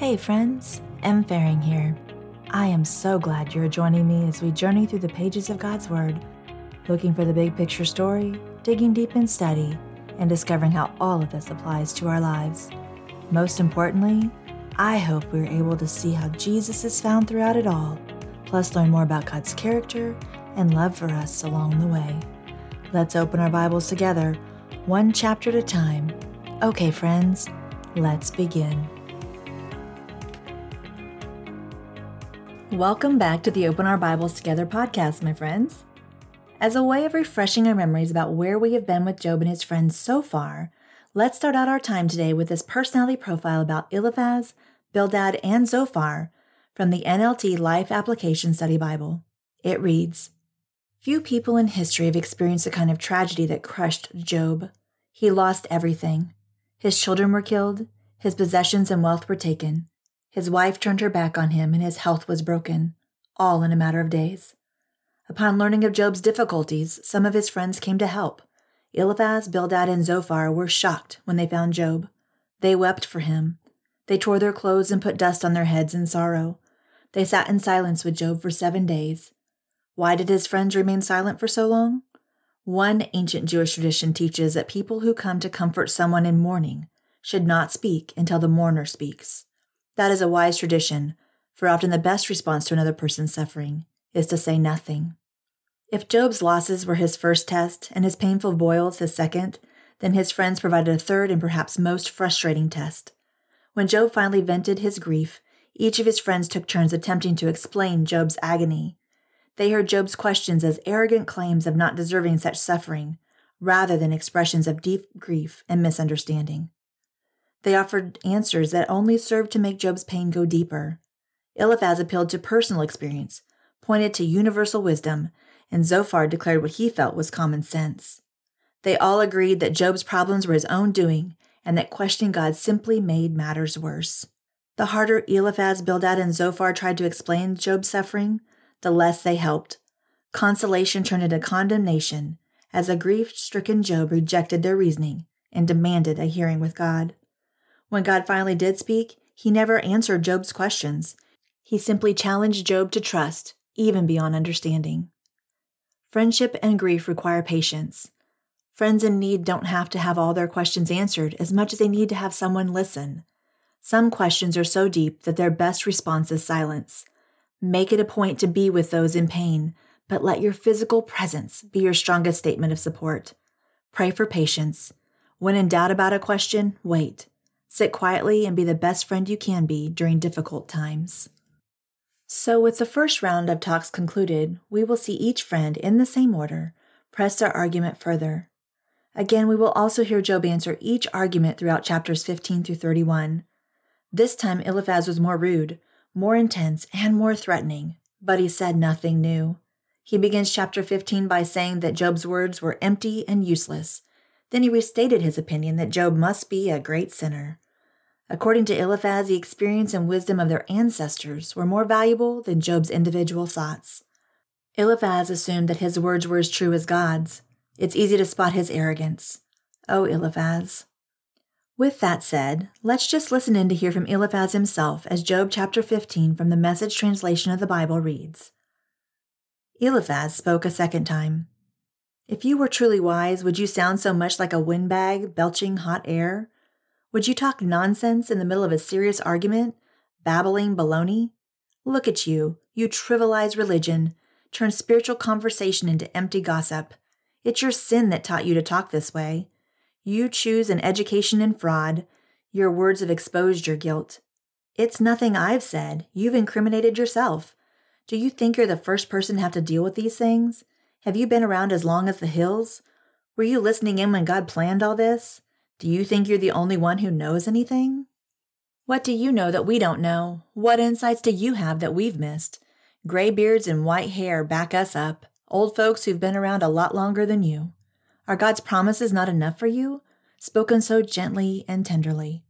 Hey, friends, M. Faring here. I am so glad you're joining me as we journey through the pages of God's Word, looking for the big picture story, digging deep in study, and discovering how all of this applies to our lives. Most importantly, I hope we're able to see how Jesus is found throughout it all, plus learn more about God's character and love for us along the way. Let's open our Bibles together, one chapter at a time. Okay, friends, let's begin. Welcome back to the Open Our Bibles Together podcast, my friends. As a way of refreshing our memories about where we have been with Job and his friends so far, let's start out our time today with this personality profile about Eliphaz, Bildad, and Zophar from the NLT Life Application Study Bible. It reads Few people in history have experienced the kind of tragedy that crushed Job. He lost everything. His children were killed, his possessions and wealth were taken. His wife turned her back on him, and his health was broken, all in a matter of days. Upon learning of Job's difficulties, some of his friends came to help. Eliphaz, Bildad, and Zophar were shocked when they found Job. They wept for him. They tore their clothes and put dust on their heads in sorrow. They sat in silence with Job for seven days. Why did his friends remain silent for so long? One ancient Jewish tradition teaches that people who come to comfort someone in mourning should not speak until the mourner speaks. That is a wise tradition, for often the best response to another person's suffering is to say nothing. If Job's losses were his first test and his painful boils his second, then his friends provided a third and perhaps most frustrating test. When Job finally vented his grief, each of his friends took turns attempting to explain Job's agony they heard Job's questions as arrogant claims of not deserving such suffering, rather than expressions of deep grief and misunderstanding. They offered answers that only served to make Job's pain go deeper. Eliphaz appealed to personal experience, pointed to universal wisdom, and Zophar declared what he felt was common sense. They all agreed that Job's problems were his own doing and that questioning God simply made matters worse. The harder Eliphaz, Bildad, and Zophar tried to explain Job's suffering, the less they helped. Consolation turned into condemnation as a grief stricken Job rejected their reasoning and demanded a hearing with God. When God finally did speak, he never answered Job's questions. He simply challenged Job to trust, even beyond understanding. Friendship and grief require patience. Friends in need don't have to have all their questions answered as much as they need to have someone listen. Some questions are so deep that their best response is silence. Make it a point to be with those in pain, but let your physical presence be your strongest statement of support. Pray for patience. When in doubt about a question, wait. Sit quietly and be the best friend you can be during difficult times. So, with the first round of talks concluded, we will see each friend in the same order press their argument further. Again, we will also hear Job answer each argument throughout chapters 15 through 31. This time, Eliphaz was more rude, more intense and more threatening, but he said nothing new. He begins chapter 15 by saying that Job's words were empty and useless. Then he restated his opinion that Job must be a great sinner. According to Eliphaz, the experience and wisdom of their ancestors were more valuable than Job's individual thoughts. Eliphaz assumed that his words were as true as God's. It's easy to spot his arrogance. Oh, Eliphaz. With that said, let's just listen in to hear from Eliphaz himself as Job chapter 15 from the message translation of the Bible reads. Eliphaz spoke a second time. If you were truly wise, would you sound so much like a windbag belching hot air? Would you talk nonsense in the middle of a serious argument, babbling baloney? Look at you, you trivialize religion, turn spiritual conversation into empty gossip. It's your sin that taught you to talk this way. You choose an education in fraud. Your words have exposed your guilt. It's nothing I've said. You've incriminated yourself. Do you think you're the first person to have to deal with these things? Have you been around as long as the hills? Were you listening in when God planned all this? Do you think you're the only one who knows anything? What do you know that we don't know? What insights do you have that we've missed? Graybeards and white hair back us up, old folks who've been around a lot longer than you. Are God's promises not enough for you? Spoken so gently and tenderly.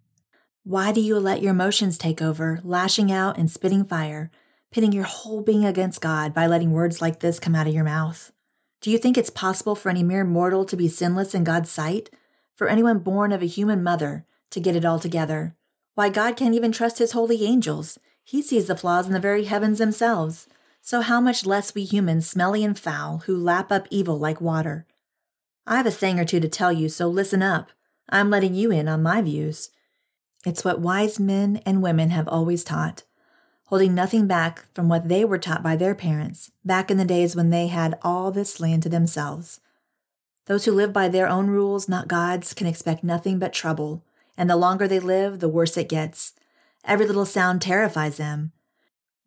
Why do you let your emotions take over, lashing out and spitting fire, pitting your whole being against God by letting words like this come out of your mouth? Do you think it's possible for any mere mortal to be sinless in God's sight? For anyone born of a human mother to get it all together? Why, God can't even trust his holy angels. He sees the flaws in the very heavens themselves. So, how much less we humans, smelly and foul, who lap up evil like water? I have a thing or two to tell you, so listen up. I'm letting you in on my views. It's what wise men and women have always taught, holding nothing back from what they were taught by their parents back in the days when they had all this land to themselves. Those who live by their own rules, not God's, can expect nothing but trouble, and the longer they live, the worse it gets. Every little sound terrifies them.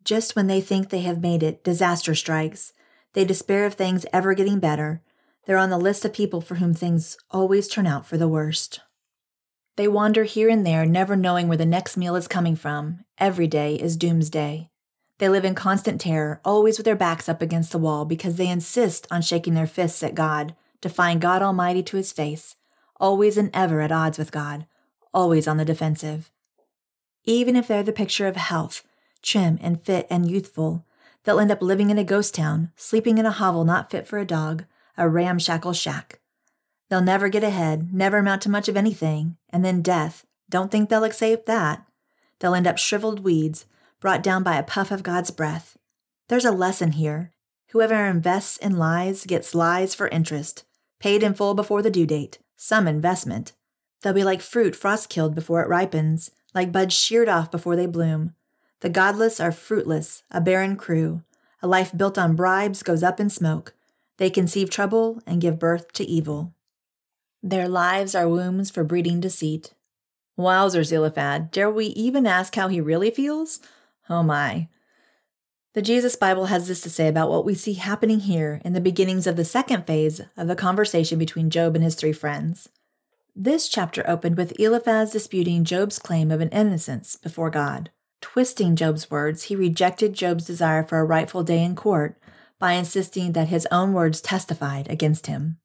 Just when they think they have made it, disaster strikes. They despair of things ever getting better. They're on the list of people for whom things always turn out for the worst. They wander here and there, never knowing where the next meal is coming from. Every day is doomsday. They live in constant terror, always with their backs up against the wall because they insist on shaking their fists at God, defying God Almighty to his face, always and ever at odds with God, always on the defensive. Even if they're the picture of health, trim and fit and youthful, they'll end up living in a ghost town, sleeping in a hovel not fit for a dog, a ramshackle shack. They'll never get ahead, never amount to much of anything, and then death. Don't think they'll escape that. They'll end up shriveled weeds, brought down by a puff of God's breath. There's a lesson here. Whoever invests in lies gets lies for interest, paid in full before the due date, some investment. They'll be like fruit frost killed before it ripens, like buds sheared off before they bloom. The godless are fruitless, a barren crew. A life built on bribes goes up in smoke. They conceive trouble and give birth to evil. Their lives are wombs for breeding deceit. Wowzers, Eliphaz, dare we even ask how he really feels? Oh my. The Jesus Bible has this to say about what we see happening here in the beginnings of the second phase of the conversation between Job and his three friends. This chapter opened with Eliphaz disputing Job's claim of an innocence before God. Twisting Job's words, he rejected Job's desire for a rightful day in court by insisting that his own words testified against him.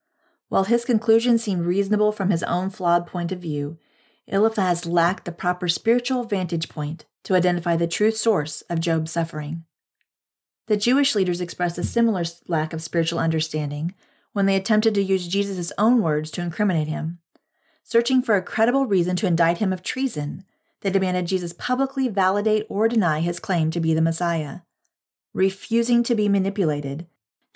While his conclusion seemed reasonable from his own flawed point of view, Eliphaz lacked the proper spiritual vantage point to identify the true source of Job's suffering. The Jewish leaders expressed a similar lack of spiritual understanding when they attempted to use Jesus' own words to incriminate him. Searching for a credible reason to indict him of treason, they demanded Jesus publicly validate or deny his claim to be the Messiah. Refusing to be manipulated,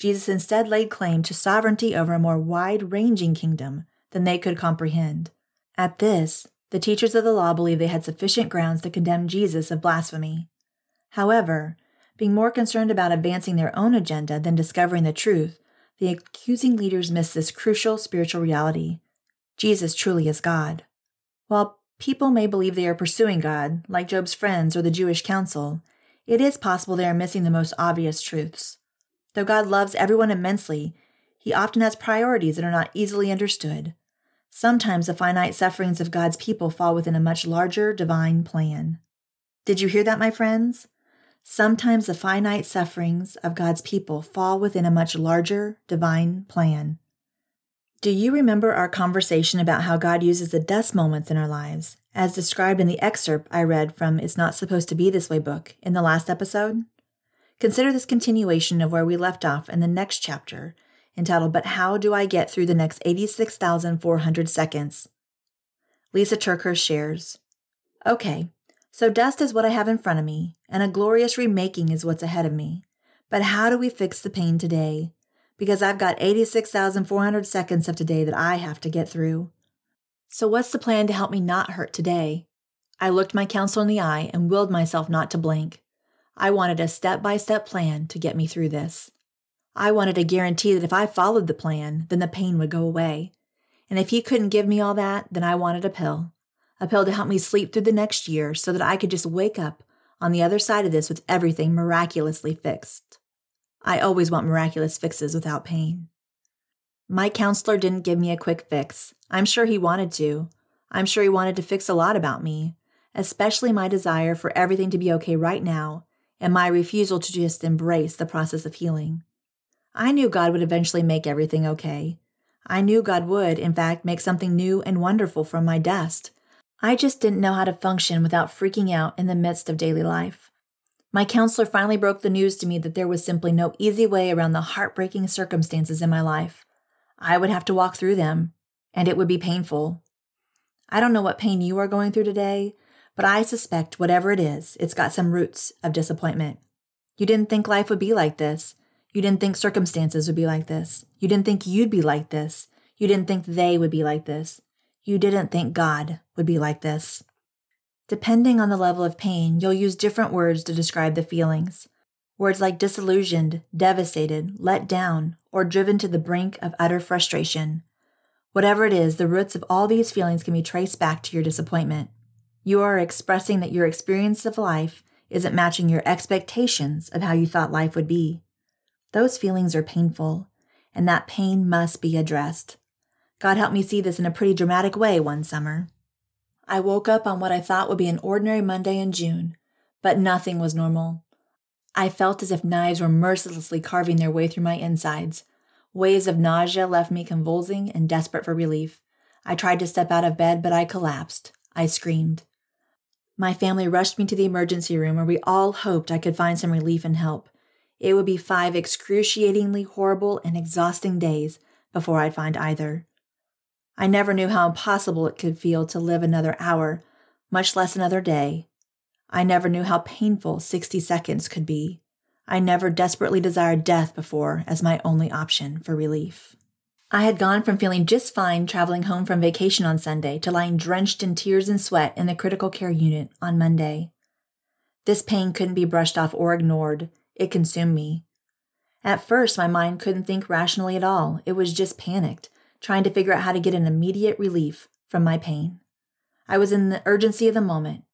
Jesus instead laid claim to sovereignty over a more wide ranging kingdom than they could comprehend. At this, the teachers of the law believed they had sufficient grounds to condemn Jesus of blasphemy. However, being more concerned about advancing their own agenda than discovering the truth, the accusing leaders missed this crucial spiritual reality Jesus truly is God. While people may believe they are pursuing God, like Job's friends or the Jewish council, it is possible they are missing the most obvious truths. Though God loves everyone immensely, he often has priorities that are not easily understood. Sometimes the finite sufferings of God's people fall within a much larger divine plan. Did you hear that, my friends? Sometimes the finite sufferings of God's people fall within a much larger divine plan. Do you remember our conversation about how God uses the dust moments in our lives, as described in the excerpt I read from It's Not Supposed to Be This Way book in the last episode? Consider this continuation of where we left off in the next chapter, entitled But How Do I Get Through the Next 86,400 Seconds? Lysa TerKeurst shares Okay, so dust is what I have in front of me, and a glorious remaking is what's ahead of me. But how do we fix the pain today? because I've got 86,400 seconds of today that I have to get through. So, what's the plan to help me not hurt today? I looked my counsel in the eye and willed myself not to blink. I wanted a step by step plan to get me through this. I wanted a guarantee that if I followed the plan, then the pain would go away. And if he couldn't give me all that, then I wanted a pill. A pill to help me sleep through the next year so that I could just wake up on the other side of this with everything miraculously fixed. I always want miraculous fixes without pain. My counselor didn't give me a quick fix. I'm sure he wanted to. I'm sure he wanted to fix a lot about me, especially my desire for everything to be okay right now and my refusal to just embrace the process of healing. I knew God would eventually make everything okay. I knew God would, in fact, make something new and wonderful from my dust. I just didn't know how to function without freaking out in the midst of daily life. My counselor finally broke the news to me that there was simply no easy way around the heartbreaking circumstances in my life. I would have to walk through them, and it would be painful. I don't know what pain you are going through today, but I suspect whatever it is, it's got some roots of disappointment. You didn't think life would be like this. You didn't think circumstances would be like this. You didn't think you'd be like this. You didn't think they would be like this. You didn't think God would be like this. Depending on the level of pain, you'll use different words to describe the feelings. Words like disillusioned, devastated, let down, or driven to the brink of utter frustration. Whatever it is, the roots of all these feelings can be traced back to your disappointment. You are expressing that your experience of life isn't matching your expectations of how you thought life would be. Those feelings are painful, and that pain must be addressed. God helped me see this in a pretty dramatic way one summer. I woke up on what I thought would be an ordinary Monday in June, but nothing was normal. I felt as if knives were mercilessly carving their way through my insides. Waves of nausea left me convulsing and desperate for relief. I tried to step out of bed, but I collapsed. I screamed. My family rushed me to the emergency room where we all hoped I could find some relief and help. It would be five excruciatingly horrible and exhausting days before I'd find either. I never knew how impossible it could feel to live another hour, much less another day. I never knew how painful 60 seconds could be. I never desperately desired death before as my only option for relief. I had gone from feeling just fine traveling home from vacation on Sunday to lying drenched in tears and sweat in the critical care unit on Monday. This pain couldn't be brushed off or ignored. It consumed me. At first, my mind couldn't think rationally at all. It was just panicked, trying to figure out how to get an immediate relief from my pain. I was in the urgency of the moment,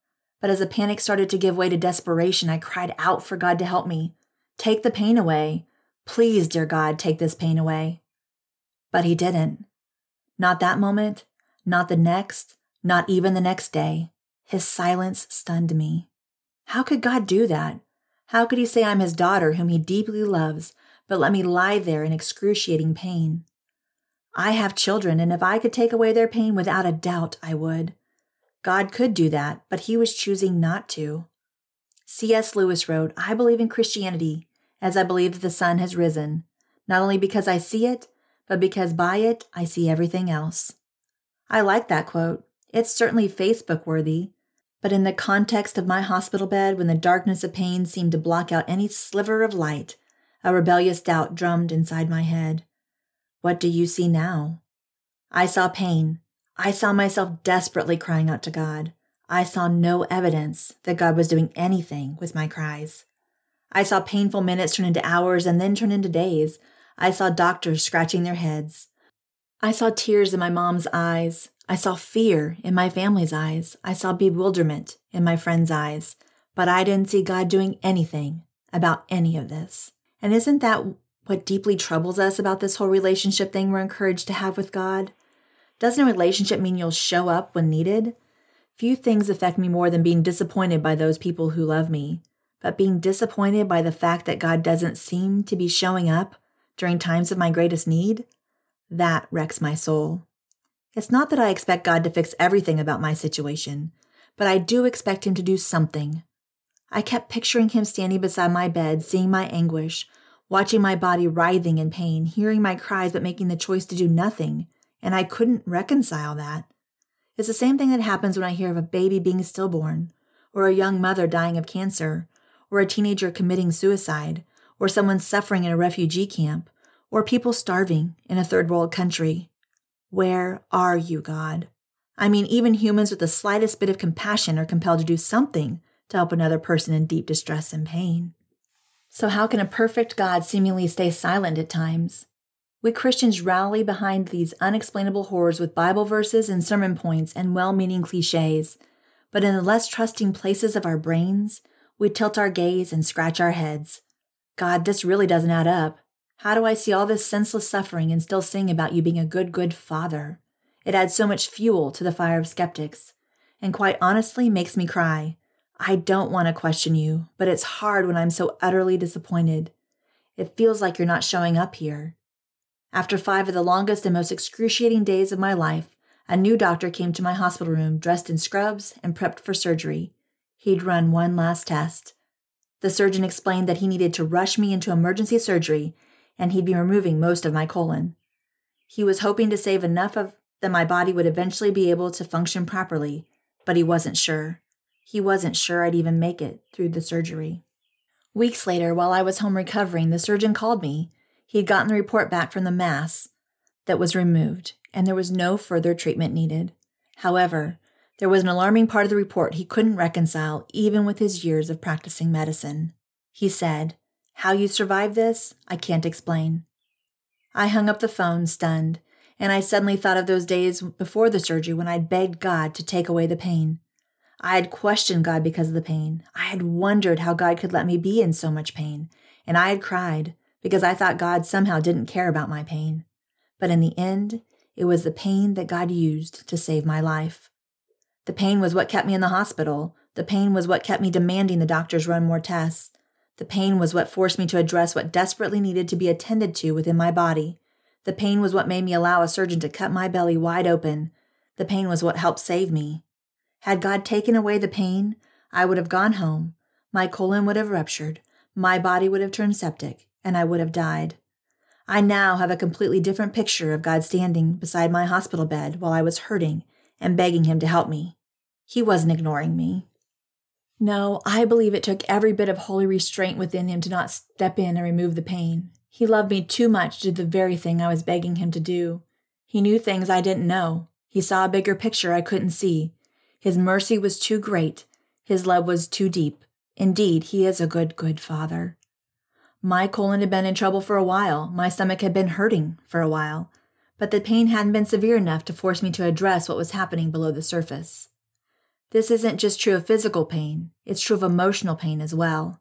but as the panic started to give way to desperation, I cried out for God to help me. Take the pain away. Please, dear God, take this pain away. But he didn't. Not that moment, not the next, not even the next day. His silence stunned me. How could God do that? How could he say I'm his daughter, whom he deeply loves, but let me lie there in excruciating pain? I have children, and if I could take away their pain, without a doubt I would. God could do that, but he was choosing not to. C.S. Lewis wrote, I believe in Christianity as I believe that the sun has risen, not only because I see it, but because by it I see everything else. I like that quote. It's certainly Facebook worthy, but in the context of my hospital bed, when the darkness of pain seemed to block out any sliver of light, a rebellious doubt drummed inside my head. What do you see now? I saw pain. I saw myself desperately crying out to God. I saw no evidence that God was doing anything with my cries. I saw painful minutes turn into hours and then turn into days, I saw doctors scratching their heads. I saw tears in my mom's eyes. I saw fear in my family's eyes. I saw bewilderment in my friends' eyes. But I didn't see God doing anything about any of this. And isn't that what deeply troubles us about this whole relationship thing we're encouraged to have with God? Doesn't a relationship mean you'll show up when needed? Few things affect me more than being disappointed by those people who love me, but being disappointed by the fact that God doesn't seem to be showing up during times of my greatest need, that wrecks my soul. It's not that I expect God to fix everything about my situation, but I do expect Him to do something. I kept picturing Him standing beside my bed, seeing my anguish, watching my body writhing in pain, hearing my cries, but making the choice to do nothing, and I couldn't reconcile that. It's the same thing that happens when I hear of a baby being stillborn, or a young mother dying of cancer, or a teenager committing suicide, or someone suffering in a refugee camp, or people starving in a third world country. Where are you, God? I mean, even humans with the slightest bit of compassion are compelled to do something to help another person in deep distress and pain. So, how can a perfect God seemingly stay silent at times? We Christians rally behind these unexplainable horrors with Bible verses and sermon points and well meaning cliches, but in the less trusting places of our brains, we tilt our gaze and scratch our heads, God, this really doesn't add up. How do I see all this senseless suffering and still sing about you being a good, good father? It adds so much fuel to the fire of skeptics, and quite honestly makes me cry. I don't want to question you, but it's hard when I'm so utterly disappointed. It feels like you're not showing up here. After five of the longest and most excruciating days of my life, a new doctor came to my hospital room dressed in scrubs and prepped for surgery. He'd run one last test. The surgeon explained that he needed to rush me into emergency surgery and he'd be removing most of my colon. He was hoping to save enough of that my body would eventually be able to function properly, but he wasn't sure. He wasn't sure I'd even make it through the surgery. Weeks later, while I was home recovering, the surgeon called me. He had gotten the report back from the mass that was removed, and there was no further treatment needed. However, there was an alarming part of the report he couldn't reconcile, even with his years of practicing medicine. He said, How you survived this, I can't explain. I hung up the phone, stunned, and I suddenly thought of those days before the surgery when I'd begged God to take away the pain. I had questioned God because of the pain. I had wondered how God could let me be in so much pain, and I had cried because I thought God somehow didn't care about my pain. But in the end, it was the pain that God used to save my life. The pain was what kept me in the hospital. The pain was what kept me demanding the doctors run more tests. The pain was what forced me to address what desperately needed to be attended to within my body. The pain was what made me allow a surgeon to cut my belly wide open. The pain was what helped save me. Had God taken away the pain, I would have gone home. My colon would have ruptured. My body would have turned septic, and I would have died. I now have a completely different picture of God standing beside my hospital bed while I was hurting and begging Him to help me. He wasn't ignoring me. No, I believe it took every bit of holy restraint within him to not step in and remove the pain. He loved me too much to do the very thing I was begging him to do. He knew things I didn't know. He saw a bigger picture I couldn't see. His mercy was too great. His love was too deep. Indeed, he is a good, good father. My colon had been in trouble for a while. My stomach had been hurting for a while. But the pain hadn't been severe enough to force me to address what was happening below the surface. This isn't just true of physical pain, it's true of emotional pain as well.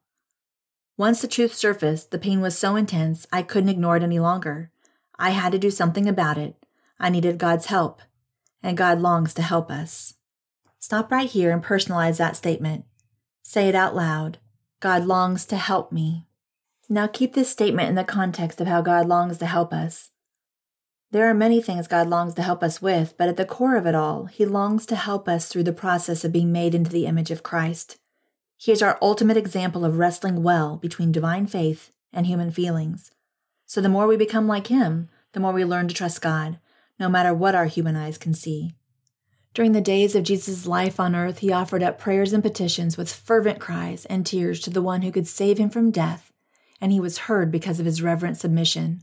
Once the truth surfaced, the pain was so intense I couldn't ignore it any longer. I had to do something about it. I needed God's help, and God longs to help us. Stop right here and personalize that statement. Say it out loud God longs to help me. Now keep this statement in the context of how God longs to help us. There are many things God longs to help us with, but at the core of it all, He longs to help us through the process of being made into the image of Christ. He is our ultimate example of wrestling well between divine faith and human feelings. So the more we become like Him, the more we learn to trust God, no matter what our human eyes can see. During the days of Jesus' life on earth, he offered up prayers and petitions with fervent cries and tears to the one who could save him from death, and he was heard because of his reverent submission.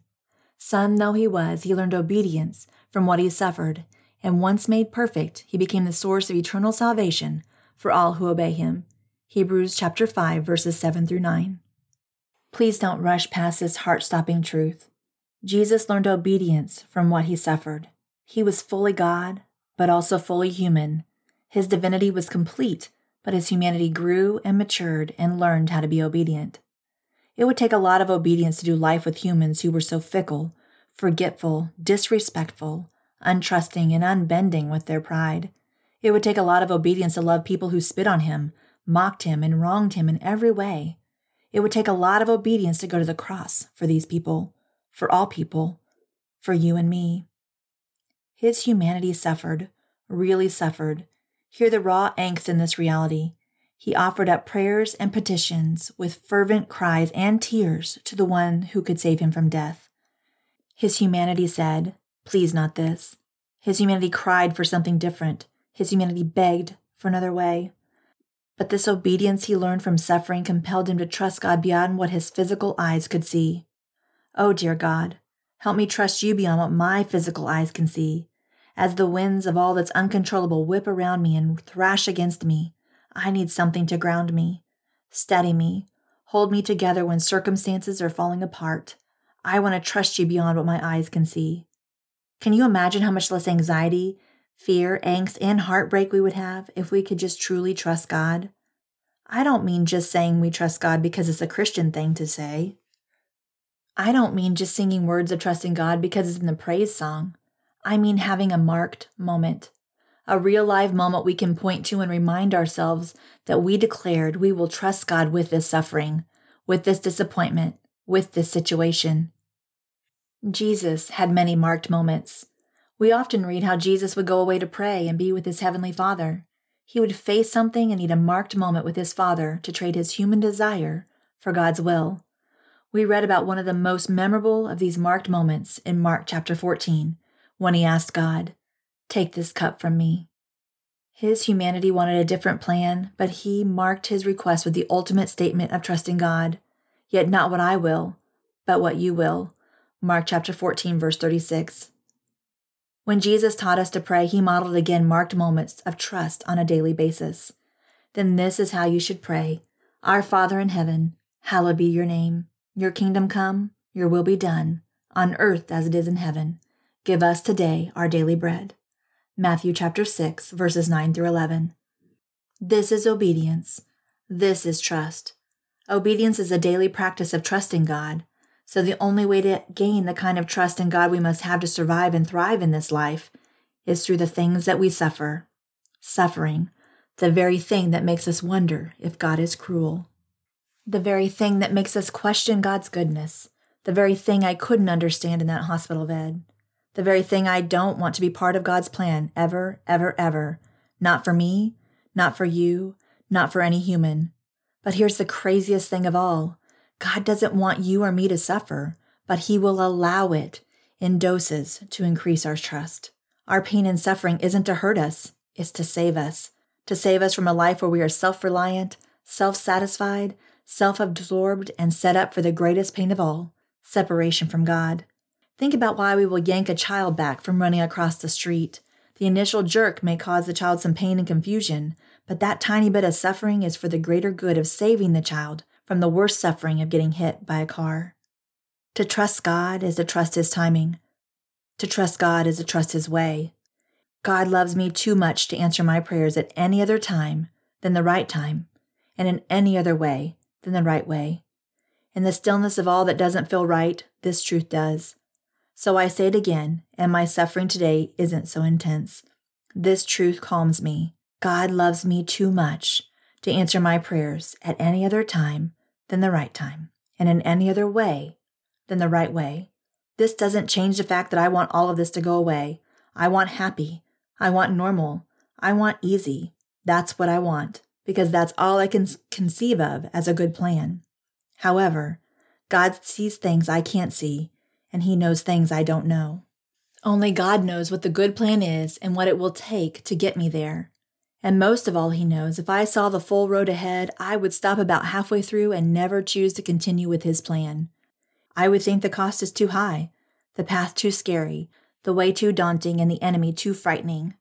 Son though he was, he learned obedience from what he suffered, and once made perfect, he became the source of eternal salvation for all who obey him. Hebrews chapter 5 verses 7 through 9. Please don't rush past this heart-stopping truth. Jesus learned obedience from what he suffered. He was fully God, but also fully human. His divinity was complete, but his humanity grew and matured and learned how to be obedient. It would take a lot of obedience to do life with humans who were so fickle, forgetful, disrespectful, untrusting, and unbending with their pride. It would take a lot of obedience to love people who spit on him, mocked him, and wronged him in every way. It would take a lot of obedience to go to the cross for these people, for all people, for you and me. His humanity suffered, really suffered. Hear the raw angst in this reality. He offered up prayers and petitions with fervent cries and tears to the one who could save him from death. His humanity said, Please not this. His humanity cried for something different. His humanity begged for another way. But this obedience he learned from suffering compelled him to trust God beyond what his physical eyes could see. Oh, dear God, help me trust you beyond what my physical eyes can see. As the winds of all that's uncontrollable whip around me and thrash against me, I need something to ground me, steady me, hold me together when circumstances are falling apart. I want to trust you beyond what my eyes can see. Can you imagine how much less anxiety, fear, angst, and heartbreak we would have if we could just truly trust God? I don't mean just saying we trust God because it's a Christian thing to say. I don't mean just singing words of trusting God because it's in the praise song. I mean having a marked moment a real live moment we can point to and remind ourselves that we declared we will trust God with this suffering, with this disappointment, with this situation. Jesus had many marked moments. We often read how Jesus would go away to pray and be with his heavenly Father. He would face something and need a marked moment with his Father to trade his human desire for God's will. We read about one of the most memorable of these marked moments in Mark chapter 14 when he asked God, Take this cup from me. His humanity wanted a different plan, but he marked his request with the ultimate statement of trusting God. Yet not what I will, but what you will. Mark chapter 14, verse 36. When Jesus taught us to pray, he modeled again marked moments of trust on a daily basis. Then this is how you should pray Our Father in heaven, hallowed be your name. Your kingdom come, your will be done, on earth as it is in heaven. Give us today our daily bread. Matthew chapter 6, verses 9 through 11. This is obedience. This is trust. Obedience is a daily practice of trusting God. So, the only way to gain the kind of trust in God we must have to survive and thrive in this life is through the things that we suffer. Suffering, the very thing that makes us wonder if God is cruel, the very thing that makes us question God's goodness, the very thing I couldn't understand in that hospital bed, the very thing I don't want to be part of God's plan ever, ever, ever. Not for me, not for you, not for any human. But here's the craziest thing of all God doesn't want you or me to suffer, but He will allow it in doses to increase our trust. Our pain and suffering isn't to hurt us, it's to save us, to save us from a life where we are self reliant, self satisfied, self absorbed, and set up for the greatest pain of all separation from God. Think about why we will yank a child back from running across the street. The initial jerk may cause the child some pain and confusion, but that tiny bit of suffering is for the greater good of saving the child from the worst suffering of getting hit by a car. To trust God is to trust His timing. To trust God is to trust His way. God loves me too much to answer my prayers at any other time than the right time, and in any other way than the right way. In the stillness of all that doesn't feel right, this truth does. So I say it again, and my suffering today isn't so intense. This truth calms me. God loves me too much to answer my prayers at any other time than the right time, and in any other way than the right way. This doesn't change the fact that I want all of this to go away. I want happy. I want normal. I want easy. That's what I want, because that's all I can conceive of as a good plan. However, God sees things I can't see, and He knows things I don't know. Only God knows what the good plan is and what it will take to get me there. And most of all, He knows if I saw the full road ahead, I would stop about halfway through and never choose to continue with His plan. I would think the cost is too high, the path too scary, the way too daunting, and the enemy too frightening.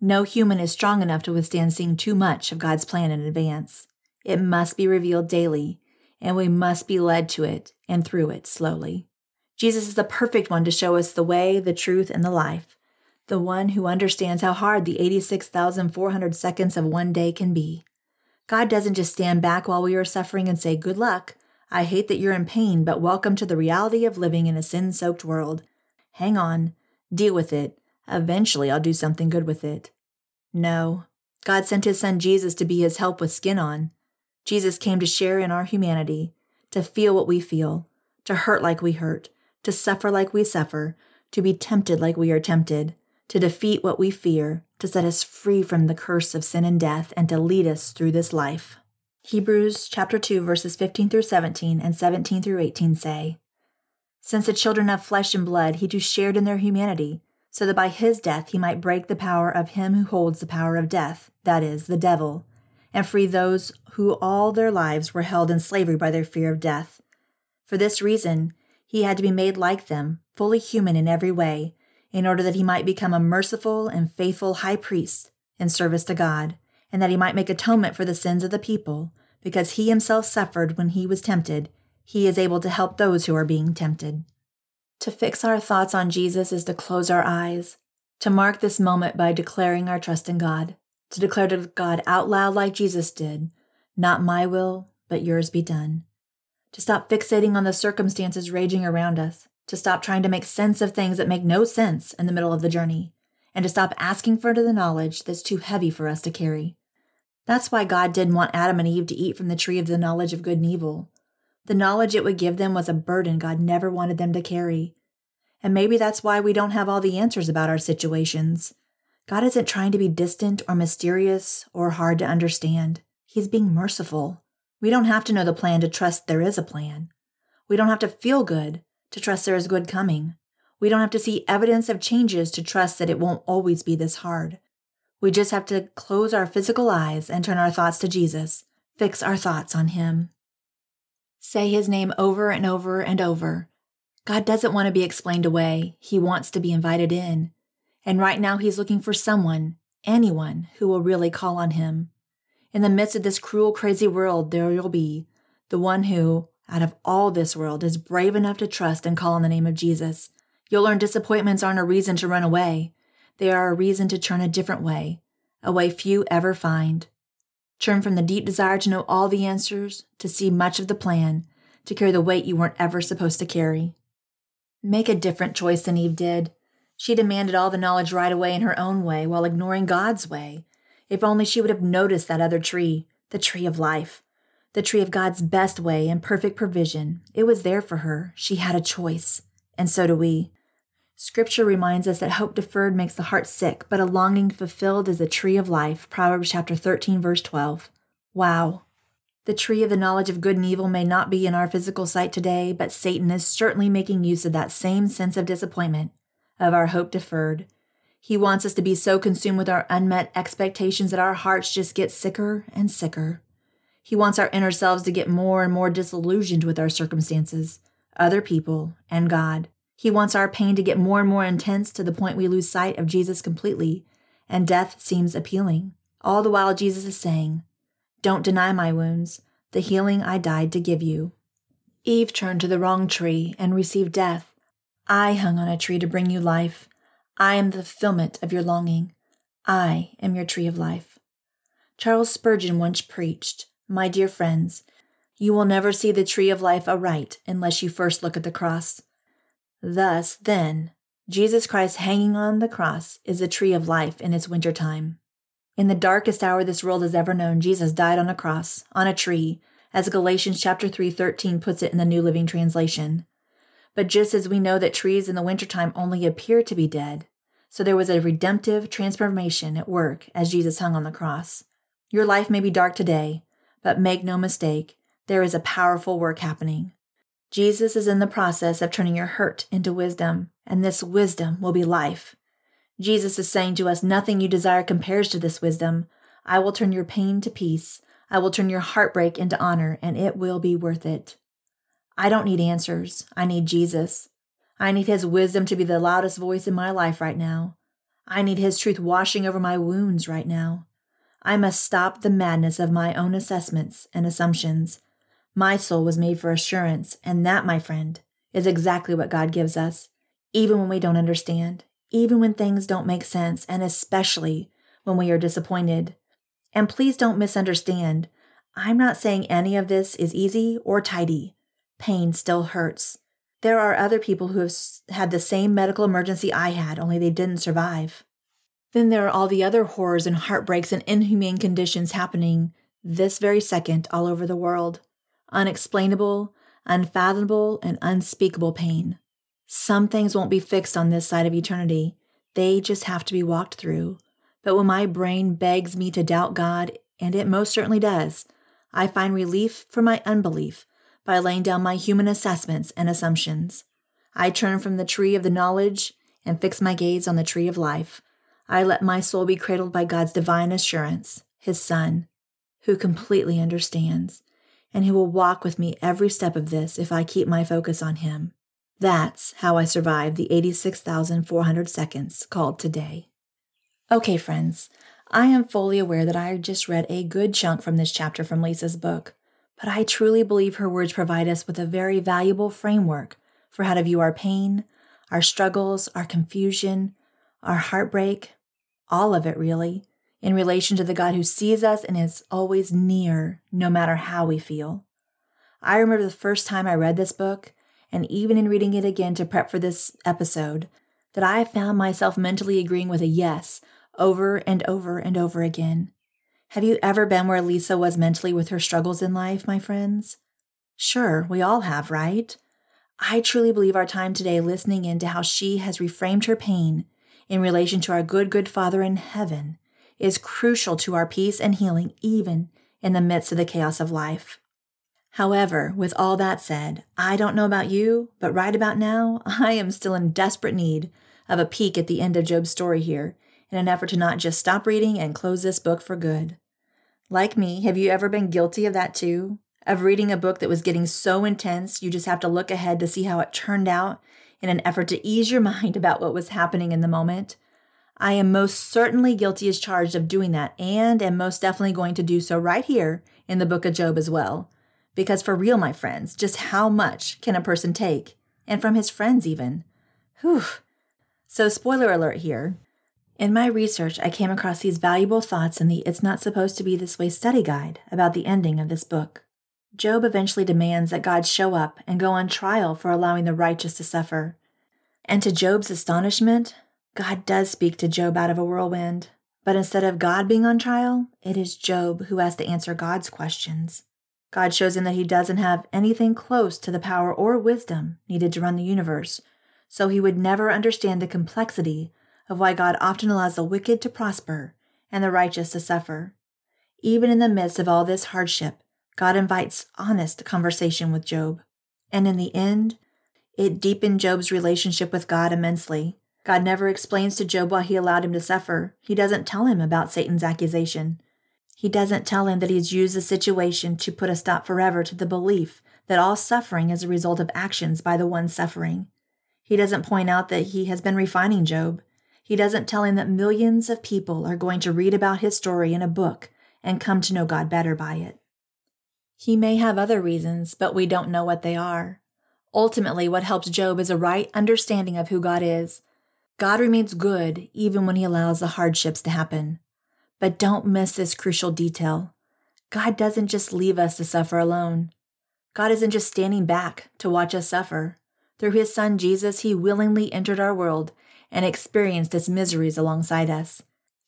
No human is strong enough to withstand seeing too much of God's plan in advance. It must be revealed daily, and we must be led to it and through it slowly. Jesus is the perfect one to show us the way, the truth, and the life, the one who understands how hard the 86,400 seconds of one day can be. God doesn't just stand back while we are suffering and say, Good luck. I hate that you're in pain, but welcome to the reality of living in a sin soaked world. Hang on, deal with it. Eventually, I'll do something good with it. No, God sent his son Jesus to be his help with skin on. Jesus came to share in our humanity, to feel what we feel, to hurt like we hurt, to suffer like we suffer, to be tempted like we are tempted, to defeat what we fear, to set us free from the curse of sin and death, and to lead us through this life. Hebrews chapter 2 verses 15 through 17 and 17 through 18 say, Since the children of flesh and blood he too shared in their humanity, so that by his death he might break the power of him who holds the power of death, that is, the devil, and free those who all their lives were held in slavery by their fear of death. For this reason, he had to be made like them, fully human in every way, in order that he might become a merciful and faithful high priest in service to God, and that he might make atonement for the sins of the people, because he himself suffered when he was tempted, he is able to help those who are being tempted. To fix our thoughts on Jesus is to close our eyes, to mark this moment by declaring our trust in God, to declare to God out loud like Jesus did, Not my will, but yours be done to stop fixating on the circumstances raging around us, to stop trying to make sense of things that make no sense in the middle of the journey, and to stop asking for the knowledge that's too heavy for us to carry. That's why God didn't want Adam and Eve to eat from the tree of the knowledge of good and evil. The knowledge it would give them was a burden God never wanted them to carry. And maybe that's why we don't have all the answers about our situations. God isn't trying to be distant or mysterious or hard to understand. He's being merciful. We don't have to know the plan to trust there is a plan. We don't have to feel good to trust there is good coming. We don't have to see evidence of changes to trust that it won't always be this hard. We just have to close our physical eyes and turn our thoughts to Jesus, fix our thoughts on Him. Say His name over and over and over. God doesn't want to be explained away, He wants to be invited in. And right now, He's looking for someone, anyone, who will really call on Him. In the midst of this cruel, crazy world, there you'll be the one who, out of all this world, is brave enough to trust and call on the name of Jesus. You'll learn disappointments aren't a reason to run away. They are a reason to turn a different way, a way few ever find. Turn from the deep desire to know all the answers, to see much of the plan, to carry the weight you weren't ever supposed to carry. Make a different choice than Eve did. She demanded all the knowledge right away in her own way while ignoring God's way. If only she would have noticed that other tree, the tree of life, the tree of God's best way and perfect provision. It was there for her. She had a choice. And so do we. Scripture reminds us that hope deferred makes the heart sick, but a longing fulfilled is the tree of life. Proverbs chapter 13, verse 12. Wow. The tree of the knowledge of good and evil may not be in our physical sight today, but Satan is certainly making use of that same sense of disappointment, of our hope deferred. He wants us to be so consumed with our unmet expectations that our hearts just get sicker and sicker. He wants our inner selves to get more and more disillusioned with our circumstances, other people, and God. He wants our pain to get more and more intense to the point we lose sight of Jesus completely, and death seems appealing. All the while, Jesus is saying, Don't deny my wounds, the healing I died to give you. Eve turned to the wrong tree and received death. I hung on a tree to bring you life. I am the fulfillment of your longing. I am your tree of life. Charles Spurgeon once preached, My dear friends, you will never see the tree of life aright unless you first look at the cross. Thus, then, Jesus Christ hanging on the cross is the tree of life in its winter time. In the darkest hour this world has ever known, Jesus died on a cross, on a tree, as Galatians chapter 3:13 puts it in the New Living Translation. But just as we know that trees in the wintertime only appear to be dead, so there was a redemptive transformation at work as Jesus hung on the cross. Your life may be dark today, but make no mistake, there is a powerful work happening. Jesus is in the process of turning your hurt into wisdom, and this wisdom will be life. Jesus is saying to us, Nothing you desire compares to this wisdom. I will turn your pain to peace. I will turn your heartbreak into honor, and it will be worth it. I don't need answers. I need Jesus. I need His wisdom to be the loudest voice in my life right now. I need His truth washing over my wounds right now. I must stop the madness of my own assessments and assumptions my soul was made for assurance, and that, my friend, is exactly what God gives us, even when we don't understand, even when things don't make sense, and especially when we are disappointed. And please don't misunderstand. I'm not saying any of this is easy or tidy. Pain still hurts. There are other people who have had the same medical emergency I had, only they didn't survive. Then there are all the other horrors and heartbreaks and inhumane conditions happening this very second all over the world unexplainable, unfathomable, and unspeakable pain. Some things won't be fixed on this side of eternity, they just have to be walked through. But when my brain begs me to doubt God, and it most certainly does, I find relief for my unbelief by laying down my human assessments and assumptions. I turn from the tree of the knowledge and fix my gaze on the tree of life. I let my soul be cradled by God's divine assurance, His Son, who completely understands and who will walk with me every step of this if I keep my focus on him. That's how I survived the 86,400 seconds called today. Okay, friends, I am fully aware that I just read a good chunk from this chapter from Lysa's book, but I truly believe her words provide us with a very valuable framework for how to view our pain, our struggles, our confusion, our heartbreak, all of it really, in relation to the God who sees us and is always near, no matter how we feel. I remember the first time I read this book, and even in reading it again to prep for this episode, that I found myself mentally agreeing with a yes over and over and over again. Have you ever been where Lysa was mentally with her struggles in life, my friends? Sure, we all have, right? I truly believe our time today listening in to how she has reframed her pain in relation to our good, good Father in heaven is crucial to our peace and healing, even in the midst of the chaos of life. However, with all that said, I don't know about you, but right about now, I am still in desperate need of a peek at the end of Job's story here in an effort to not just stop reading and close this book for good. Like me, have you ever been guilty of that too? Of reading a book that was getting so intense you just have to look ahead to see how it turned out in an effort to ease your mind about what was happening in the moment? I am most certainly guilty as charged of doing that and am most definitely going to do so right here in the book of Job as well. Because for real, my friends, just how much can a person take? And from his friends, even. Whew. So, spoiler alert here. In my research, I came across these valuable thoughts in the It's Not Supposed to Be This Way study guide about the ending of this book. Job eventually demands that God show up and go on trial for allowing the righteous to suffer. And to Job's astonishment, God does speak to Job out of a whirlwind. But instead of God being on trial, it is Job who has to answer God's questions. God shows him that he doesn't have anything close to the power or wisdom needed to run the universe, so he would never understand the complexity of why God often allows the wicked to prosper and the righteous to suffer. Even in the midst of all this hardship, God invites honest conversation with Job. And in the end, it deepened Job's relationship with God immensely. God never explains to Job why he allowed him to suffer. He doesn't tell him about Satan's accusation. He doesn't tell him that he's used the situation to put a stop forever to the belief that all suffering is a result of actions by the one suffering. He doesn't point out that he has been refining Job. He doesn't tell him that millions of people are going to read about his story in a book and come to know God better by it. He may have other reasons, but we don't know what they are. Ultimately, what helps Job is a right understanding of who God is God remains good even when he allows the hardships to happen. But don't miss this crucial detail. God doesn't just leave us to suffer alone. God isn't just standing back to watch us suffer. Through his son Jesus, he willingly entered our world and experienced its miseries alongside us.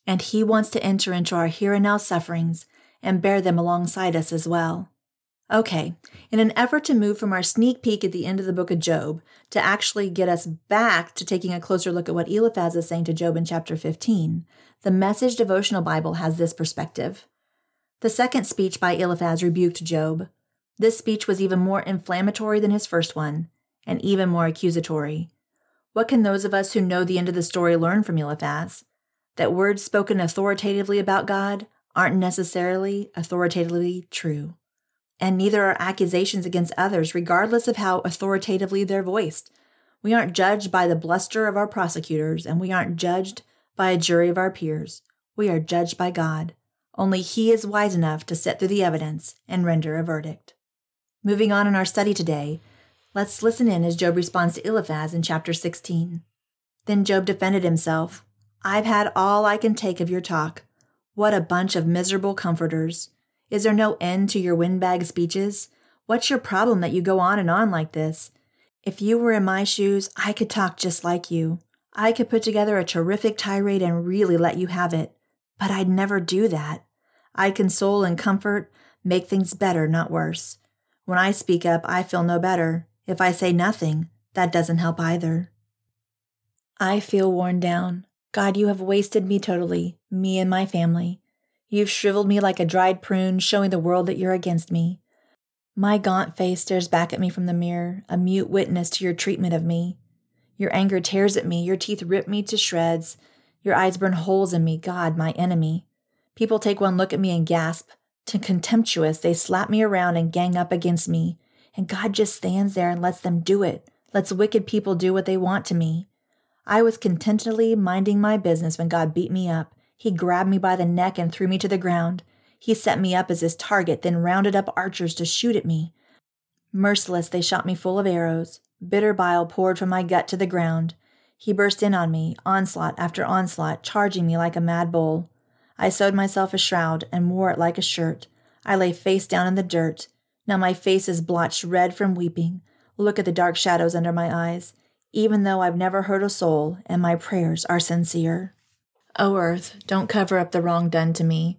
And he wants to enter into our here and now sufferings and bear them alongside us as well. Okay, in an effort to move from our sneak peek at the end of the book of Job to actually get us back to taking a closer look at what Eliphaz is saying to Job in chapter 15, the Message Devotional Bible has this perspective. The second speech by Eliphaz rebuked Job. This speech was even more inflammatory than his first one, and even more accusatory. What can those of us who know the end of the story learn from Eliphaz? That words spoken authoritatively about God aren't necessarily authoritatively true and neither are accusations against others, regardless of how authoritatively they're voiced. We aren't judged by the bluster of our prosecutors, and we aren't judged by a jury of our peers. We are judged by God. Only He is wise enough to set through the evidence and render a verdict. Moving on in our study today, let's listen in as Job responds to Eliphaz in chapter 16. Then Job defended himself. I've had all I can take of your talk. What a bunch of miserable comforters. Is there no end to your windbag speeches? What's your problem that you go on and on like this? If you were in my shoes, I could talk just like you. I could put together a terrific tirade and really let you have it. But I'd never do that. I console and comfort, make things better, not worse. When I speak up, I feel no better. If I say nothing, that doesn't help either. I feel worn down. God, you have wasted me totally, me and my family. You've shriveled me like a dried prune, showing the world that you're against me. My gaunt face stares back at me from the mirror, a mute witness to your treatment of me. Your anger tears at me, your teeth rip me to shreds, your eyes burn holes in me, God, my enemy. People take one look at me and gasp. To contemptuous, they slap me around and gang up against me, and God just stands there and lets them do it, lets wicked people do what they want to me. I was contentedly minding my business when God beat me up, he grabbed me by the neck and threw me to the ground. He set me up as his target, then rounded up archers to shoot at me. Merciless, they shot me full of arrows. Bitter bile poured from my gut to the ground. He burst in on me, onslaught after onslaught, charging me like a mad bull. I sewed myself a shroud and wore it like a shirt. I lay face down in the dirt. Now my face is blotched red from weeping. Look at the dark shadows under my eyes, even though I've never hurt a soul and my prayers are sincere. O earth, don't cover up the wrong done to me.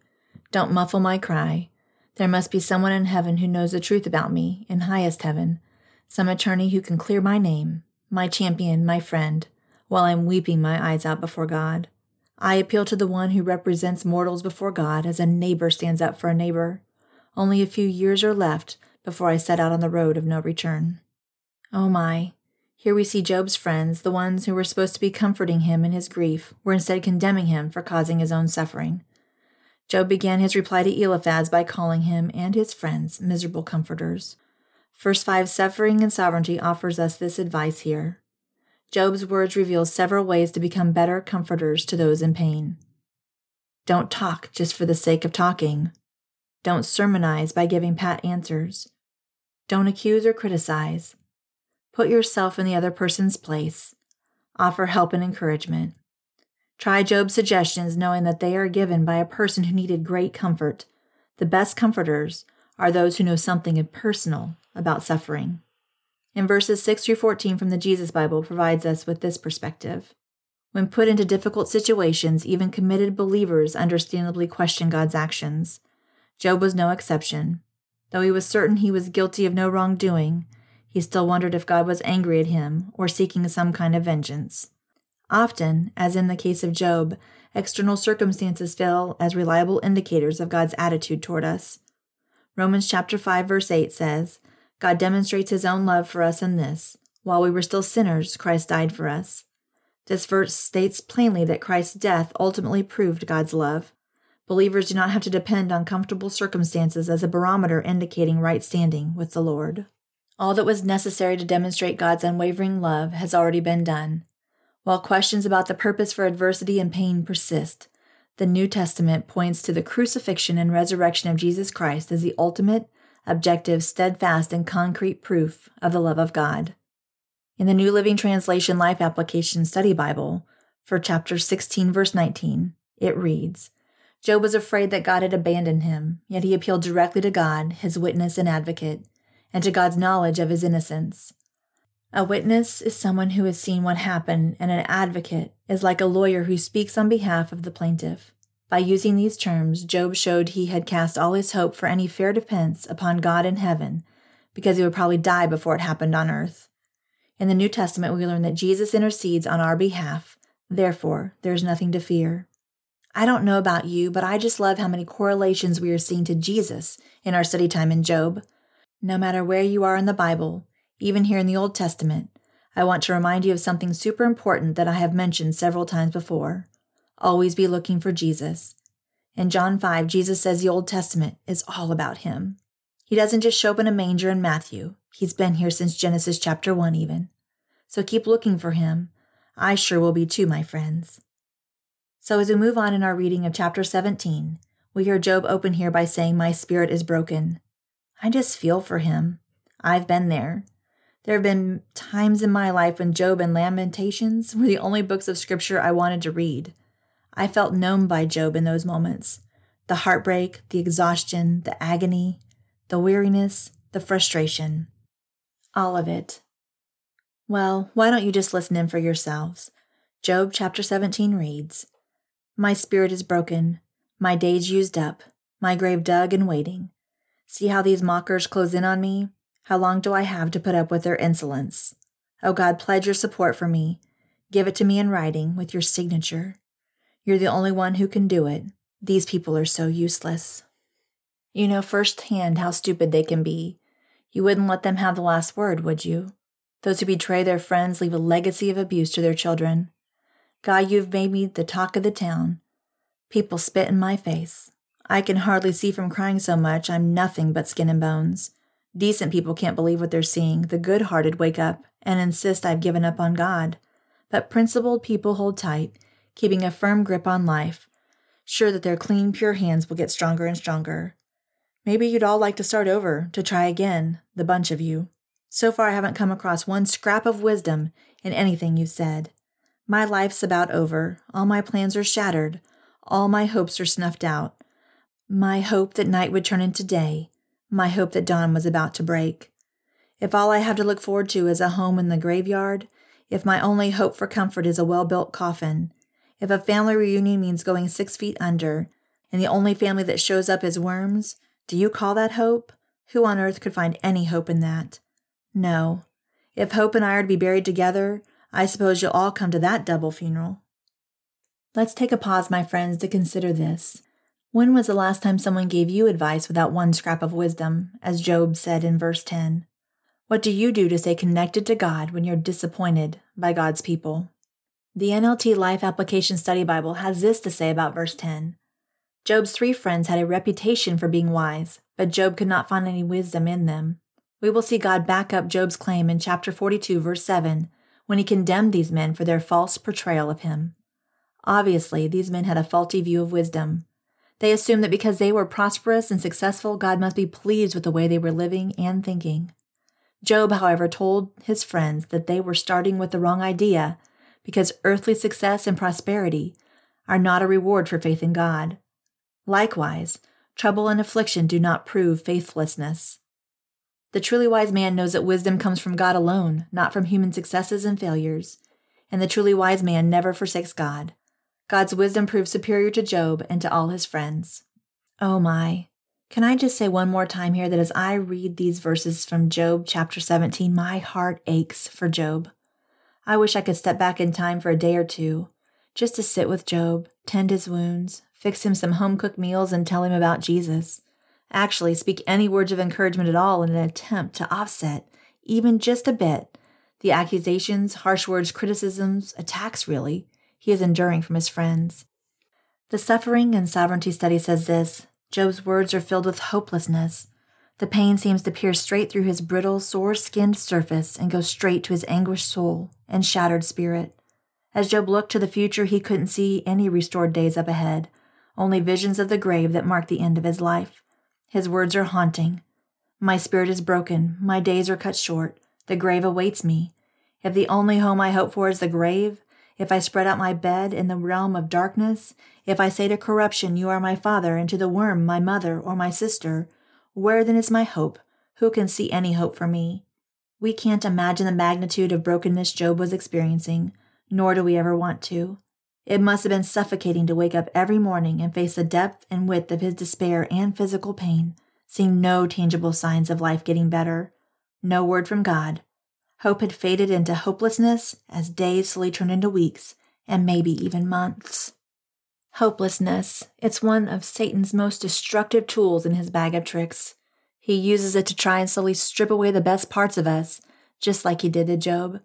Don't muffle my cry. There must be someone in heaven who knows the truth about me, in highest heaven, some attorney who can clear my name, my champion, my friend, while I'm weeping my eyes out before God. I appeal to the one who represents mortals before God as a neighbor stands up for a neighbor. Only a few years are left before I set out on the road of no return. Oh my, Here we see Job's friends, the ones who were supposed to be comforting him in his grief, were instead condemning him for causing his own suffering. Job began his reply to Eliphaz by calling him and his friends miserable comforters. Verse 5 Suffering and Sovereignty offers us this advice here. Job's words reveal several ways to become better comforters to those in pain. Don't talk just for the sake of talking. Don't sermonize by giving pat answers. Don't accuse or criticize. Put yourself in the other person's place. Offer help and encouragement. Try Job's suggestions knowing that they are given by a person who needed great comfort. The best comforters are those who know something personal about suffering. In verses 6 through 14 from the Jesus Bible provides us with this perspective. When put into difficult situations, even committed believers understandably question God's actions. Job was no exception. Though he was certain he was guilty of no wrongdoing, he still wondered if God was angry at him or seeking some kind of vengeance. Often, as in the case of Job, external circumstances fail as reliable indicators of God's attitude toward us. Romans chapter 5 verse 8 says, God demonstrates his own love for us in this, while we were still sinners, Christ died for us. This verse states plainly that Christ's death ultimately proved God's love. Believers do not have to depend on comfortable circumstances as a barometer indicating right standing with the Lord. All that was necessary to demonstrate God's unwavering love has already been done. While questions about the purpose for adversity and pain persist, the New Testament points to the crucifixion and resurrection of Jesus Christ as the ultimate, objective, steadfast, and concrete proof of the love of God. In the New Living Translation Life Application Study Bible, for chapter 16, verse 19, it reads Job was afraid that God had abandoned him, yet he appealed directly to God, his witness and advocate and to God's knowledge of his innocence. A witness is someone who has seen what happened, and an advocate is like a lawyer who speaks on behalf of the plaintiff. By using these terms, Job showed he had cast all his hope for any fair defense upon God in heaven, because he would probably die before it happened on earth. In the New Testament, we learn that Jesus intercedes on our behalf, therefore, there is nothing to fear. I don't know about you, but I just love how many correlations we are seeing to Jesus in our study time in Job. No matter where you are in the Bible, even here in the Old Testament, I want to remind you of something super important that I have mentioned several times before. Always be looking for Jesus. In John 5, Jesus says the Old Testament is all about him. He doesn't just show up in a manger in Matthew, he's been here since Genesis chapter 1, even. So keep looking for him. I sure will be too, my friends. So as we move on in our reading of chapter 17, we hear Job open here by saying, My spirit is broken. I just feel for him. I've been there. There have been times in my life when Job and Lamentations were the only books of scripture I wanted to read. I felt known by Job in those moments the heartbreak, the exhaustion, the agony, the weariness, the frustration. All of it. Well, why don't you just listen in for yourselves? Job chapter 17 reads My spirit is broken, my days used up, my grave dug and waiting. See how these mockers close in on me? How long do I have to put up with their insolence? Oh God, pledge your support for me. Give it to me in writing with your signature. You're the only one who can do it. These people are so useless. You know firsthand how stupid they can be. You wouldn't let them have the last word, would you? Those who betray their friends leave a legacy of abuse to their children. God, you've made me the talk of the town. People spit in my face. I can hardly see from crying so much. I'm nothing but skin and bones. Decent people can't believe what they're seeing. The good hearted wake up and insist I've given up on God. But principled people hold tight, keeping a firm grip on life, sure that their clean, pure hands will get stronger and stronger. Maybe you'd all like to start over, to try again, the bunch of you. So far, I haven't come across one scrap of wisdom in anything you've said. My life's about over. All my plans are shattered. All my hopes are snuffed out. My hope that night would turn into day, my hope that dawn was about to break. If all I have to look forward to is a home in the graveyard, if my only hope for comfort is a well built coffin, if a family reunion means going six feet under, and the only family that shows up is worms, do you call that hope? Who on earth could find any hope in that? No. If Hope and I are to be buried together, I suppose you'll all come to that double funeral. Let's take a pause, my friends, to consider this. When was the last time someone gave you advice without one scrap of wisdom, as Job said in verse 10? What do you do to stay connected to God when you're disappointed by God's people? The NLT Life Application Study Bible has this to say about verse 10 Job's three friends had a reputation for being wise, but Job could not find any wisdom in them. We will see God back up Job's claim in chapter 42, verse 7, when he condemned these men for their false portrayal of him. Obviously, these men had a faulty view of wisdom. They assumed that because they were prosperous and successful, God must be pleased with the way they were living and thinking. Job, however, told his friends that they were starting with the wrong idea because earthly success and prosperity are not a reward for faith in God. Likewise, trouble and affliction do not prove faithlessness. The truly wise man knows that wisdom comes from God alone, not from human successes and failures. And the truly wise man never forsakes God. God's wisdom proves superior to Job and to all his friends. Oh my. Can I just say one more time here that as I read these verses from Job chapter 17, my heart aches for Job. I wish I could step back in time for a day or two, just to sit with Job, tend his wounds, fix him some home cooked meals, and tell him about Jesus. Actually, speak any words of encouragement at all in an attempt to offset, even just a bit, the accusations, harsh words, criticisms, attacks really, he is enduring from his friends. The Suffering and Sovereignty Study says this Job's words are filled with hopelessness. The pain seems to pierce straight through his brittle, sore skinned surface and go straight to his anguished soul and shattered spirit. As Job looked to the future, he couldn't see any restored days up ahead, only visions of the grave that marked the end of his life. His words are haunting. My spirit is broken, my days are cut short, the grave awaits me. If the only home I hope for is the grave, if I spread out my bed in the realm of darkness, if I say to corruption, You are my father, and to the worm, my mother or my sister, where then is my hope? Who can see any hope for me? We can't imagine the magnitude of brokenness Job was experiencing, nor do we ever want to. It must have been suffocating to wake up every morning and face the depth and width of his despair and physical pain, seeing no tangible signs of life getting better, no word from God, Hope had faded into hopelessness as days slowly turned into weeks and maybe even months. Hopelessness, it's one of Satan's most destructive tools in his bag of tricks. He uses it to try and slowly strip away the best parts of us, just like he did to Job,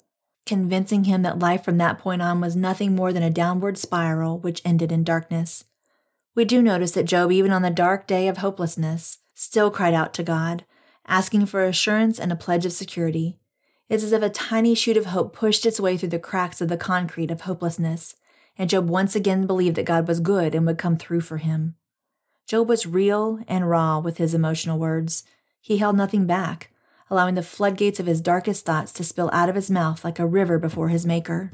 convincing him that life from that point on was nothing more than a downward spiral which ended in darkness. We do notice that Job, even on the dark day of hopelessness, still cried out to God, asking for assurance and a pledge of security. It's as if a tiny shoot of hope pushed its way through the cracks of the concrete of hopelessness, and Job once again believed that God was good and would come through for him. Job was real and raw with his emotional words. He held nothing back, allowing the floodgates of his darkest thoughts to spill out of his mouth like a river before his Maker.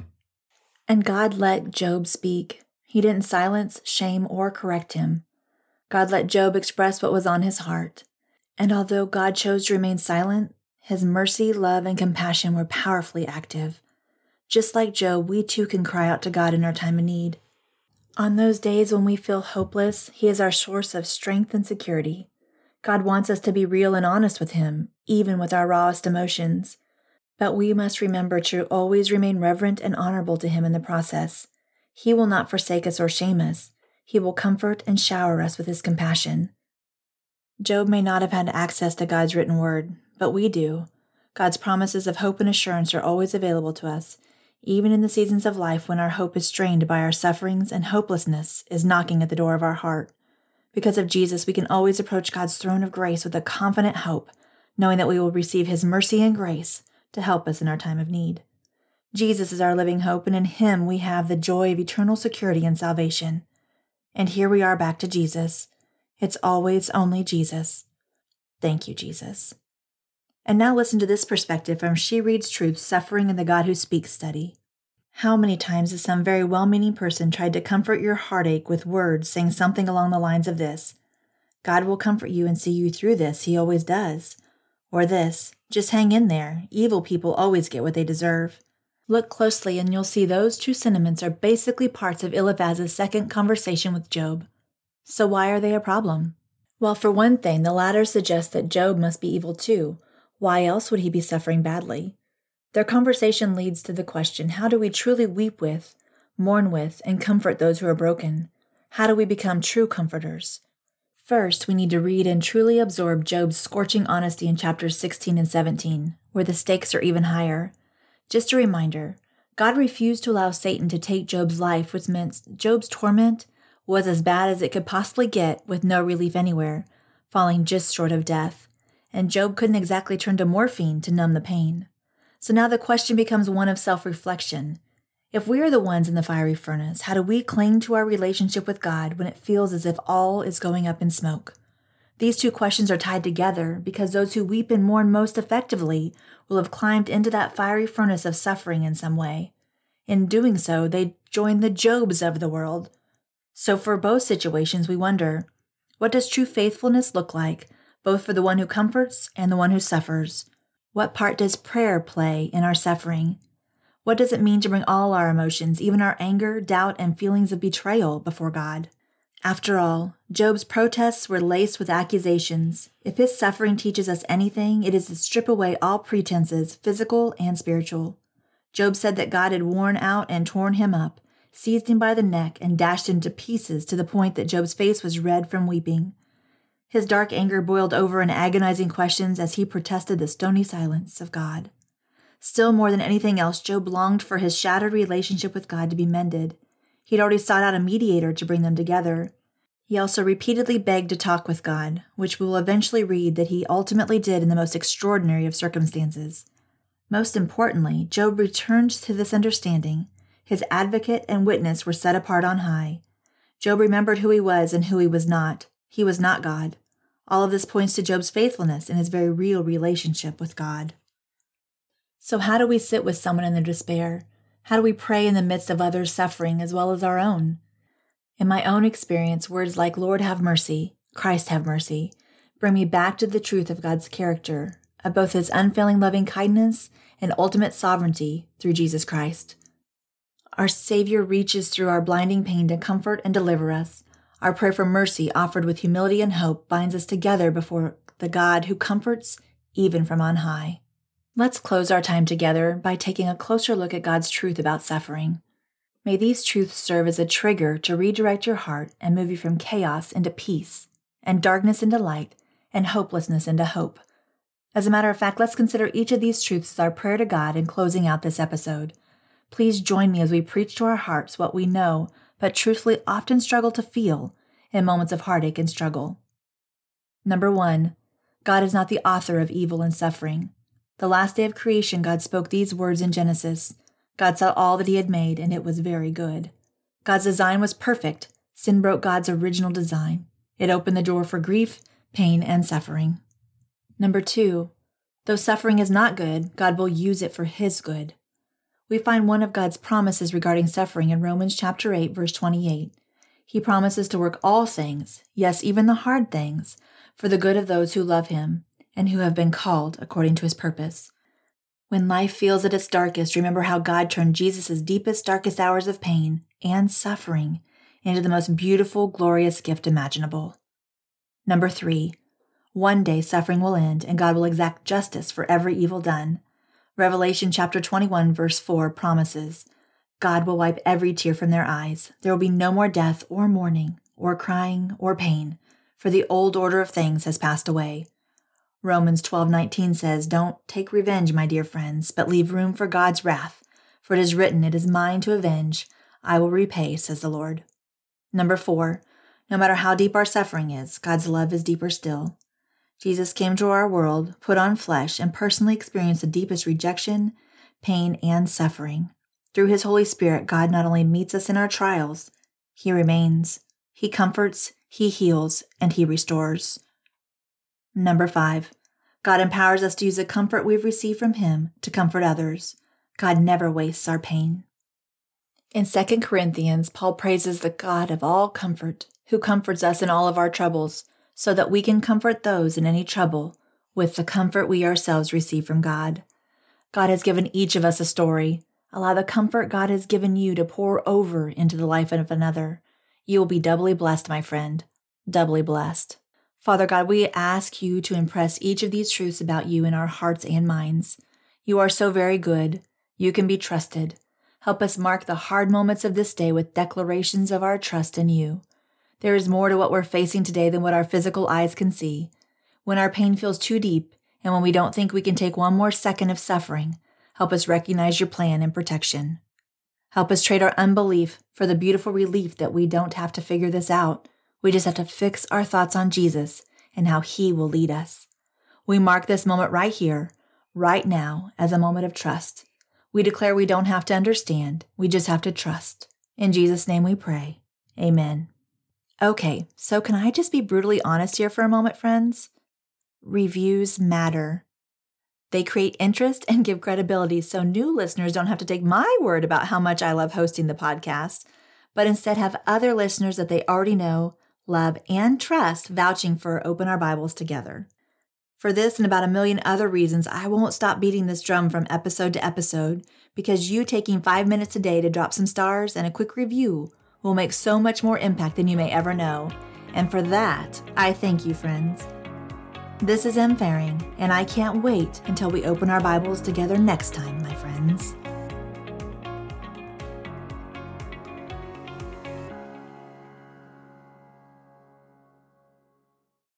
And God let Job speak. He didn't silence, shame, or correct him. God let Job express what was on his heart. And although God chose to remain silent, his mercy, love, and compassion were powerfully active. Just like Job, we too can cry out to God in our time of need. On those days when we feel hopeless, He is our source of strength and security. God wants us to be real and honest with Him, even with our rawest emotions. But we must remember to always remain reverent and honorable to Him in the process. He will not forsake us or shame us. He will comfort and shower us with His compassion. Job may not have had access to God's written word, but we do. God's promises of hope and assurance are always available to us, even in the seasons of life when our hope is strained by our sufferings and hopelessness is knocking at the door of our heart. Because of Jesus, we can always approach God's throne of grace with a confident hope, knowing that we will receive His mercy and grace to help us in our time of need. Jesus is our living hope, and in Him we have the joy of eternal security and salvation. And here we are back to Jesus. It's always only Jesus. Thank you, Jesus. And now listen to this perspective from She Reads Truth Suffering and the God Who Speaks study. How many times has some very well meaning person tried to comfort your heartache with words saying something along the lines of this God will comfort you and see you through this, He always does. Or this, just hang in there, evil people always get what they deserve. Look closely and you'll see those two sentiments are basically parts of Eliphaz's second conversation with Job. So why are they a problem? Well, for one thing, the latter suggests that Job must be evil too, why else would he be suffering badly? Their conversation leads to the question how do we truly weep with, mourn with, and comfort those who are broken? How do we become true comforters? First, we need to read and truly absorb Job's scorching honesty in chapters 16 and 17, where the stakes are even higher. Just a reminder God refused to allow Satan to take Job's life, which meant Job's torment was as bad as it could possibly get with no relief anywhere, falling just short of death. And Job couldn't exactly turn to morphine to numb the pain. So now the question becomes one of self reflection. If we are the ones in the fiery furnace, how do we cling to our relationship with God when it feels as if all is going up in smoke? These two questions are tied together because those who weep and mourn most effectively will have climbed into that fiery furnace of suffering in some way. In doing so, they join the Jobs of the world. So, for both situations, we wonder what does true faithfulness look like, both for the one who comforts and the one who suffers? What part does prayer play in our suffering? What does it mean to bring all our emotions, even our anger, doubt, and feelings of betrayal, before God? After all, Job's protests were laced with accusations. If his suffering teaches us anything, it is to strip away all pretenses, physical and spiritual. Job said that God had worn out and torn him up, seized him by the neck, and dashed him to pieces to the point that Job's face was red from weeping. His dark anger boiled over in agonizing questions as he protested the stony silence of God. Still more than anything else, Job longed for his shattered relationship with God to be mended. He'd already sought out a mediator to bring them together. He also repeatedly begged to talk with God, which we will eventually read that he ultimately did in the most extraordinary of circumstances. Most importantly, Job returned to this understanding. His advocate and witness were set apart on high. Job remembered who he was and who he was not. He was not God. All of this points to Job's faithfulness in his very real relationship with God. So, how do we sit with someone in their despair? How do we pray in the midst of others' suffering as well as our own? In my own experience, words like Lord have mercy, Christ have mercy, bring me back to the truth of God's character, of both his unfailing loving kindness and ultimate sovereignty through Jesus Christ. Our Savior reaches through our blinding pain to comfort and deliver us. Our prayer for mercy, offered with humility and hope, binds us together before the God who comforts even from on high. Let's close our time together by taking a closer look at God's truth about suffering. May these truths serve as a trigger to redirect your heart and move you from chaos into peace, and darkness into light, and hopelessness into hope. As a matter of fact, let's consider each of these truths as our prayer to God in closing out this episode. Please join me as we preach to our hearts what we know, but truthfully often struggle to feel in moments of heartache and struggle. Number one, God is not the author of evil and suffering. The last day of creation, God spoke these words in Genesis God saw all that He had made, and it was very good. God's design was perfect. Sin broke God's original design. It opened the door for grief, pain, and suffering. Number two, though suffering is not good, God will use it for His good. We find one of God's promises regarding suffering in Romans chapter 8 verse 28. He promises to work all things, yes, even the hard things, for the good of those who love him and who have been called according to his purpose. When life feels at its darkest, remember how God turned Jesus' deepest, darkest hours of pain and suffering into the most beautiful, glorious gift imaginable. Number three, one day suffering will end and God will exact justice for every evil done. Revelation chapter 21, verse 4 promises God will wipe every tear from their eyes. There will be no more death or mourning or crying or pain, for the old order of things has passed away. Romans 12:19 says, "Don't take revenge, my dear friends, but leave room for God's wrath, for it is written, it is mine to avenge, I will repay," says the Lord. Number 4, no matter how deep our suffering is, God's love is deeper still. Jesus came to our world, put on flesh, and personally experienced the deepest rejection, pain, and suffering. Through his Holy Spirit, God not only meets us in our trials, he remains. He comforts, he heals, and he restores. Number five, God empowers us to use the comfort we've received from Him to comfort others. God never wastes our pain. In 2 Corinthians, Paul praises the God of all comfort, who comforts us in all of our troubles, so that we can comfort those in any trouble with the comfort we ourselves receive from God. God has given each of us a story. Allow the comfort God has given you to pour over into the life of another. You will be doubly blessed, my friend, doubly blessed. Father God, we ask you to impress each of these truths about you in our hearts and minds. You are so very good. You can be trusted. Help us mark the hard moments of this day with declarations of our trust in you. There is more to what we're facing today than what our physical eyes can see. When our pain feels too deep, and when we don't think we can take one more second of suffering, help us recognize your plan and protection. Help us trade our unbelief for the beautiful relief that we don't have to figure this out. We just have to fix our thoughts on Jesus and how He will lead us. We mark this moment right here, right now, as a moment of trust. We declare we don't have to understand, we just have to trust. In Jesus' name we pray. Amen. Okay, so can I just be brutally honest here for a moment, friends? Reviews matter. They create interest and give credibility so new listeners don't have to take my word about how much I love hosting the podcast, but instead have other listeners that they already know, love, and trust vouching for Open Our Bibles Together. For this and about a million other reasons, I won't stop beating this drum from episode to episode because you taking five minutes a day to drop some stars and a quick review will make so much more impact than you may ever know. And for that, I thank you, friends. This is M. Faring, and I can't wait until we open our Bibles together next time, my friends.